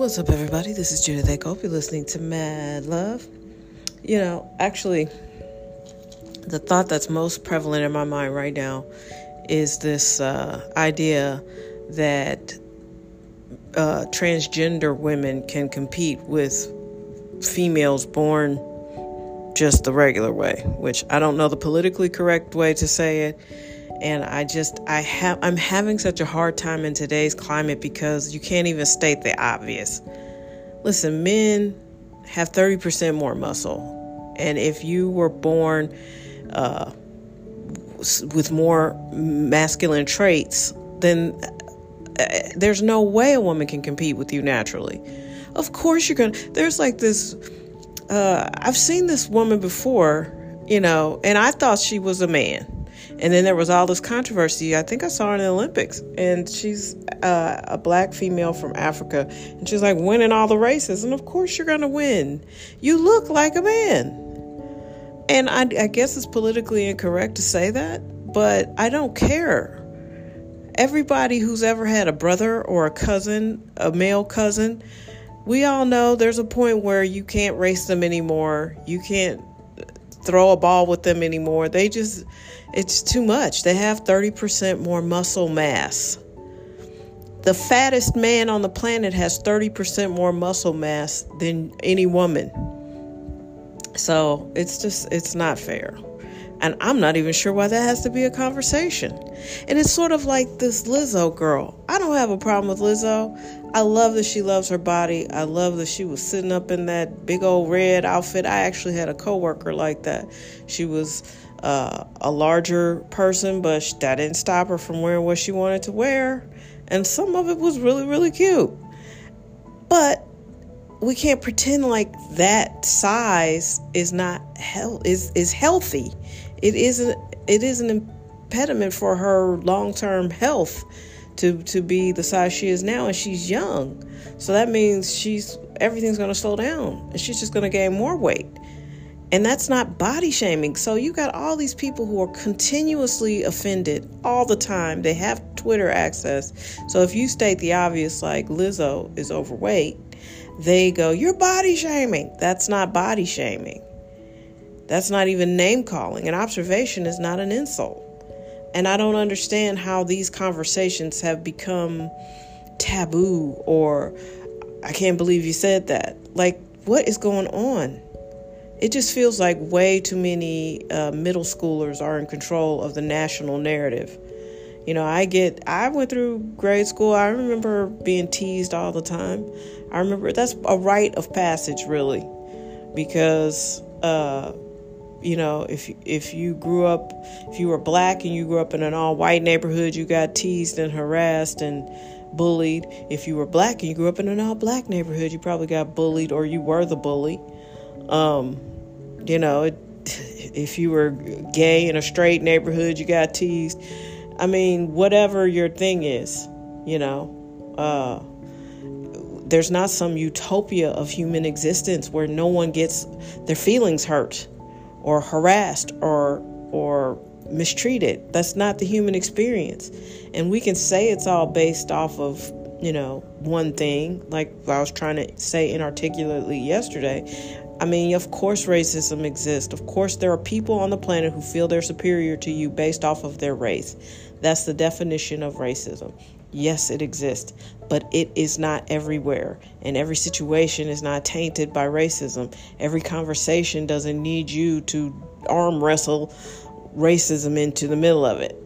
What's up, everybody? This is Judith Echo. You're listening to Mad Love. You know, actually, the thought that's most prevalent in my mind right now is this uh, idea that uh, transgender women can compete with females born just the regular way, which I don't know the politically correct way to say it and I just I have I'm having such a hard time in today's climate because you can't even state the obvious. Listen, men have 30% more muscle. And if you were born uh, with more masculine traits, then uh, there's no way a woman can compete with you naturally. Of course, you're going to. There's like this. Uh, I've seen this woman before, you know, and I thought she was a man and then there was all this controversy. I think I saw her in the Olympics, and she's uh, a black female from Africa, and she's like winning all the races. And of course, you're going to win. You look like a man. And I, I guess it's politically incorrect to say that, but I don't care. Everybody who's ever had a brother or a cousin, a male cousin, we all know there's a point where you can't race them anymore. You can't throw a ball with them anymore. They just, it's too much. They have 30% more muscle mass. The fattest man on the planet has 30% more muscle mass than any woman. So it's just, it's not fair. And I'm not even sure why that has to be a conversation. And it's sort of like this Lizzo girl. I don't have a problem with Lizzo. I love that she loves her body. I love that she was sitting up in that big old red outfit. I actually had a coworker like that. She was uh, a larger person, but that didn't stop her from wearing what she wanted to wear. And some of it was really, really cute. But we can't pretend like that size is not health is is healthy. It isn't it is an impediment for her long term health to to be the size she is now and she's young. So that means she's everything's going to slow down and she's just going to gain more weight. And that's not body shaming. So you got all these people who are continuously offended all the time. They have Twitter access. So if you state the obvious, like Lizzo is overweight, they go, You're body shaming. That's not body shaming. That's not even name calling. An observation is not an insult. And I don't understand how these conversations have become taboo or I can't believe you said that. Like, what is going on? it just feels like way too many uh, middle schoolers are in control of the national narrative. You know, I get, I went through grade school. I remember being teased all the time. I remember that's a rite of passage, really, because, uh, you know, if if you grew up, if you were black and you grew up in an all-white neighborhood, you got teased and harassed and bullied. If you were black and you grew up in an all-black neighborhood, you probably got bullied or you were the bully. Um, you know, it, if you were gay in a straight neighborhood, you got teased. I mean, whatever your thing is, you know, uh, there's not some utopia of human existence where no one gets their feelings hurt or harassed or or mistreated. That's not the human experience. And we can say it's all based off of, you know, one thing, like I was trying to say inarticulately yesterday. I mean, of course, racism exists. Of course, there are people on the planet who feel they're superior to you based off of their race. That's the definition of racism. Yes, it exists, but it is not everywhere. And every situation is not tainted by racism. Every conversation doesn't need you to arm wrestle racism into the middle of it.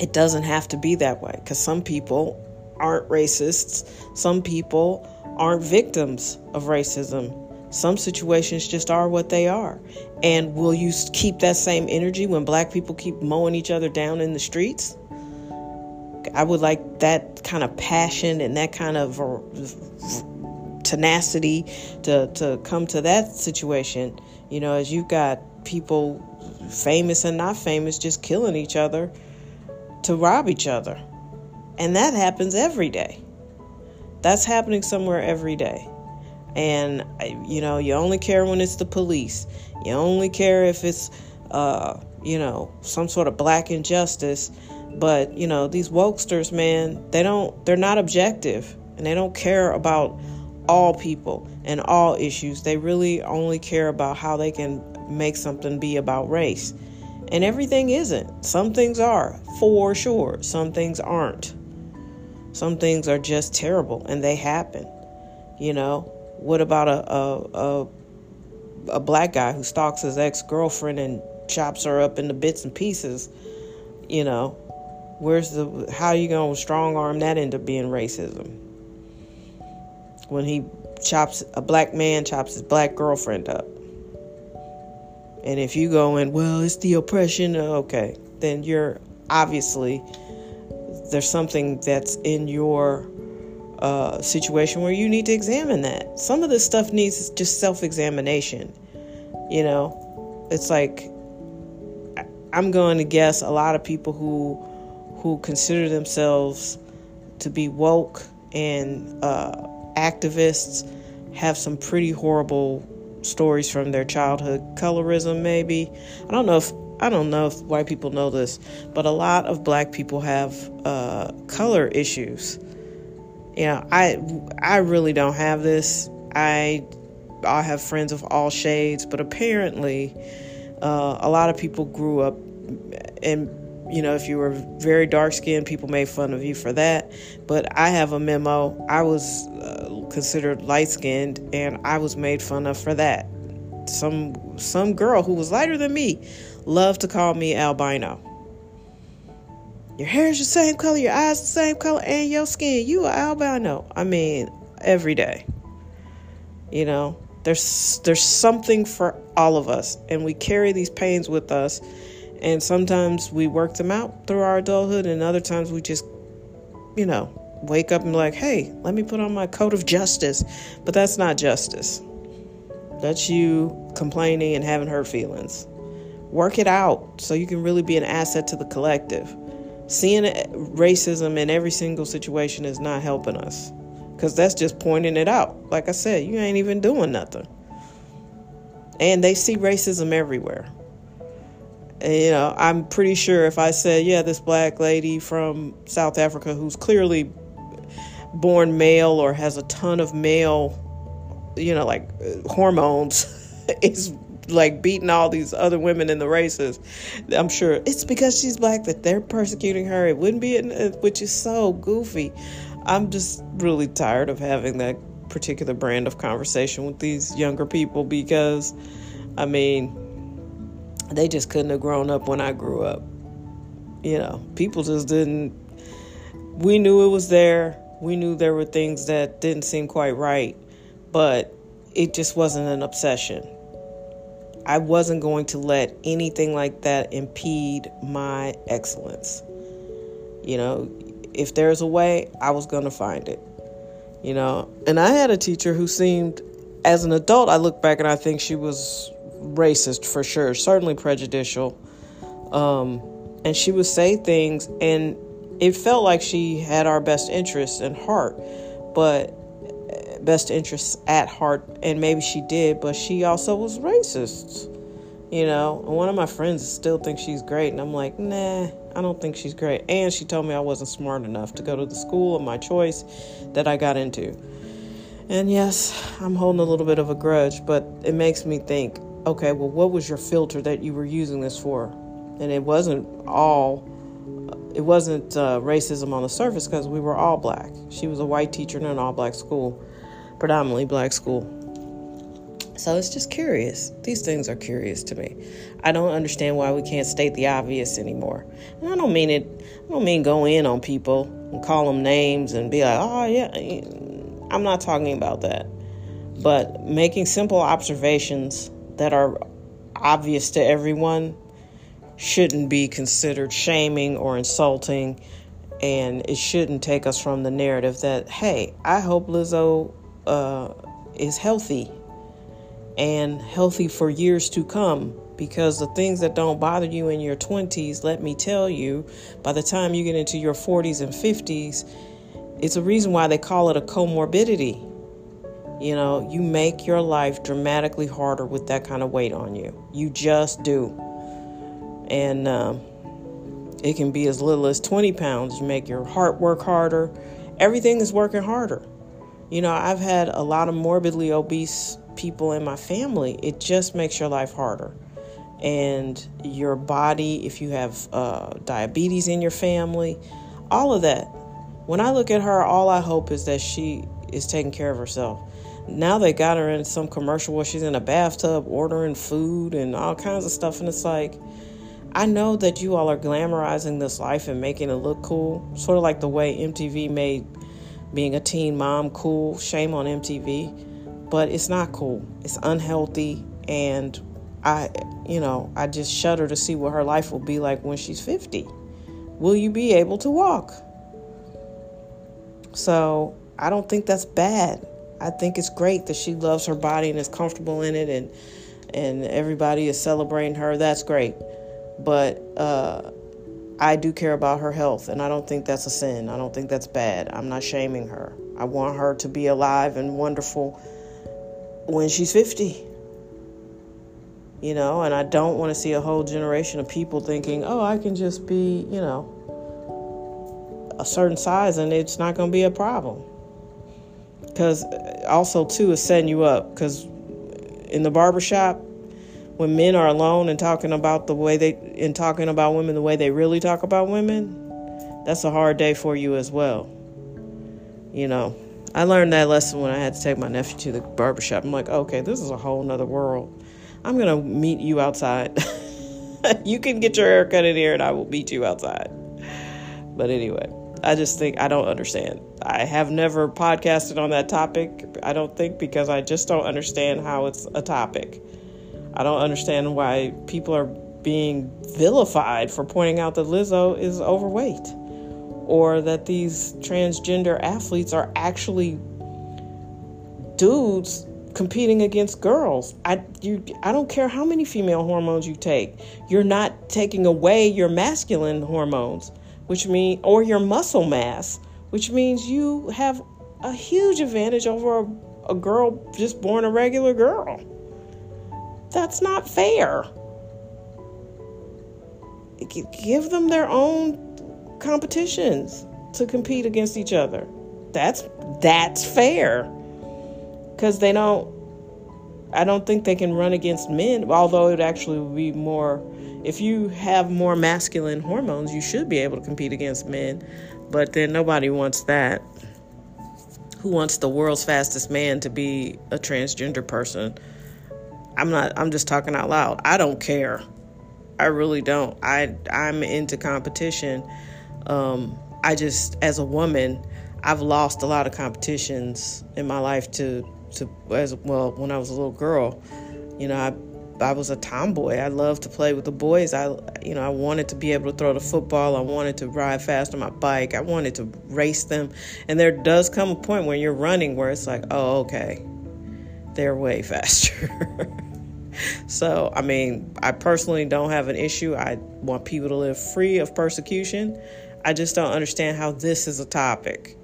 It doesn't have to be that way because some people aren't racists, some people aren't victims of racism some situations just are what they are. And will you keep that same energy when black people keep mowing each other down in the streets? I would like that kind of passion and that kind of uh, tenacity to, to come to that situation. You know, as you've got people famous and not famous just killing each other to rob each other. And that happens every day. That's happening somewhere every day and you know you only care when it's the police you only care if it's uh, you know some sort of black injustice but you know these wokesters man they don't they're not objective and they don't care about all people and all issues. They really only care about how they can make something be about race. And everything isn't. Some things are, for sure. Some things aren't. Some things are just terrible and they happen. You know, what about a a a, a black guy who stalks his ex-girlfriend and chops her up into bits and pieces? You know, where's the how you to strong arm that into being racism? When he chops a black man chops his black girlfriend up. And if you go in, well, it's the oppression, okay, then you're obviously there's something that's in your uh, situation where you need to examine that. Some of this stuff needs just self examination. You know, it's like I'm going to guess a lot of people who who consider themselves to be woke and uh, activists have some pretty horrible stories from their childhood. Colorism, maybe. I don't know if I don't know if white people know this, but a lot of black people have uh, color issues. You know, I I really don't have this. I I have friends of all shades, but apparently, uh, a lot of people grew up and you know, if you were very dark skinned, people made fun of you for that. But I have a memo. I was uh, considered light skinned, and I was made fun of for that. Some some girl who was lighter than me loved to call me albino. Your hair is the same color, your eyes the same color, and your skin. You are albino. I mean, every day. You know, there's there's something for all of us, and we carry these pains with us. And sometimes we work them out through our adulthood, and other times we just, you know, wake up and be like, hey, let me put on my coat of justice. But that's not justice. That's you complaining and having hurt feelings. Work it out so you can really be an asset to the collective. Seeing racism in every single situation is not helping us because that's just pointing it out. Like I said, you ain't even doing nothing. And they see racism everywhere. And, you know, I'm pretty sure if I said, yeah, this black lady from South Africa who's clearly born male or has a ton of male, you know, like hormones, is like beating all these other women in the races. I'm sure it's because she's black that they're persecuting her. It wouldn't be, uh, which is so goofy. I'm just really tired of having that particular brand of conversation with these younger people because, I mean, they just couldn't have grown up when I grew up. You know, people just didn't. We knew it was there. We knew there were things that didn't seem quite right, but it just wasn't an obsession I wasn't going to let anything like that impede my excellence. You know, if there's a way, I was going to find it. You know, and I had a teacher who seemed, as an adult, I look back and I think she was racist for sure, certainly prejudicial. Um, and she would say things, and it felt like she had our best interests in heart, but best interests at heart, and maybe she did, but she also was racist. You know, and one of my friends still thinks she's great, and I'm like, nah, I don't think she's great. And she told me I wasn't smart enough to go to the school of my choice that I got into. And yes, I'm holding a little bit of a grudge, but it makes me think okay, well, what was your filter that you were using this for? And it wasn't all, it wasn't uh, racism on the surface because we were all black. She was a white teacher in an all black school predominantly black school. So it's just curious. These things are curious to me. I don't understand why we can't state the obvious anymore. And I don't mean it, I don't mean go in on people and call them names and be like, oh, yeah. Eh. I'm not talking about that. But making simple observations that are obvious to everyone shouldn't be considered shaming or insulting. And it shouldn't take us from the narrative that, hey, I hope Lizzo uh, is healthy and healthy for years to come because the things that don't bother you in your 20s, let me tell you, by the time you get into your 40s and 50s, it's a reason why they call it a comorbidity. You know, you make your life dramatically harder with that kind of weight on you. You just do. And um, it can be as little as 20 pounds. You make your heart work harder everything is working harder. You know, I've had a lot of morbidly obese people in my family. It just makes your life harder. And your body, if you have uh, diabetes in your family, all of that. When I look at her, all I hope is that she is taking care of herself. Now they got her in some commercial where she's in a bathtub ordering food and all kinds of stuff. And it's like, I know that you all are glamorizing this life and making it look cool, sort of like the way MTV made being a teen mom cool. Shame on MTV, but it's not cool. It's unhealthy, and I, you know, I just shudder to see what her life will be like when she's 50. Will you be able to walk? So I don't think that's bad. I think it's great that she loves her body and is comfortable in it, and and everybody is celebrating her. That's great, but uh, I do care about her health, and I don't think that's a sin. I don't think that's bad. I'm not shaming her. I want her to be alive and wonderful when she's 50. You know, and I don't want to see a whole generation of people thinking, oh, I can just be, you know, a certain size and it's not going to be a problem. Because also, too, is setting you up. Because in the barbershop, when men are alone and talking about the way they and talking about women the way they really talk about women, that's a hard day for you as well. You know, I learned that lesson when I had to take my nephew to the barbershop. I'm like, okay, this is a whole nother world. I'm gonna meet you outside. you can get your hair cut in here and I will meet you outside. But anyway, I just think I don't understand. I have never podcasted on that topic, I don't think, because I just don't understand how it's a topic. I don't understand why people are being vilified for pointing out that Lizzo is overweight or that these transgender athletes are actually dudes competing against girls. I you I don't care how many female hormones you take. You're not taking away your masculine hormones, which mean or your muscle mass, which means you have a huge advantage over a, a girl just born a regular girl. That's not fair. Give them their own competitions to compete against each other. That's that's fair. Cuz they don't I don't think they can run against men, although it actually would be more if you have more masculine hormones, you should be able to compete against men, but then nobody wants that. Who wants the world's fastest man to be a transgender person? I'm not I'm just talking out loud. I don't care. I really don't. I I'm into competition. Um, I just as a woman, I've lost a lot of competitions in my life to to as well when I was a little girl. You know, I I was a tomboy. I loved to play with the boys. I you know, I wanted to be able to throw the football. I wanted to ride fast on my bike. I wanted to race them. And there does come a point when you're running where it's like, "Oh, okay. They're way faster." So, I mean, I personally don't have an issue. I want people to live free of persecution. I just don't understand how this is a topic.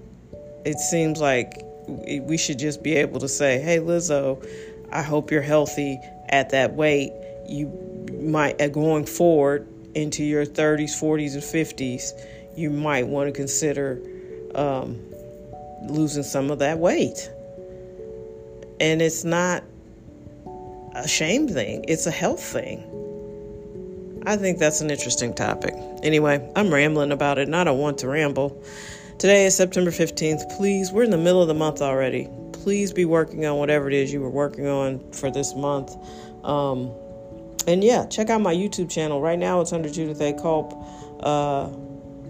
It seems like we should just be able to say, hey, Lizzo, I hope you're healthy at that weight. You might, uh, going forward into your 30s, 40s, and 50s, you might want to consider um, losing some of that weight. And it's not a shame thing, it's a health thing. I think that's an interesting topic. Anyway, I'm rambling about it and I don't want to ramble. Today is September 15th. Please, we're in the middle of the month already. Please be working on whatever it is you were working on for this month. Um, and yeah, check out my YouTube channel. Right now it's under Judith A. Culp. Uh,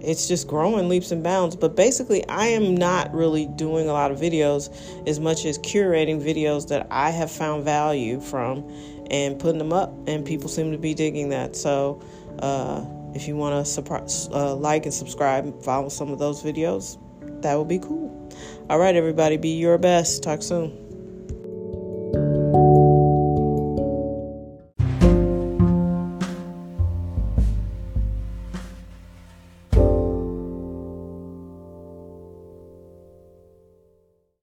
it's just growing leaps and bounds. But basically, I am not really doing a lot of videos as much as curating videos that I have found value from and putting them up, and people seem to be digging that. So, uh, if you want to uh, like and subscribe, follow some of those videos, that would be cool. All right, everybody, be your best. Talk soon.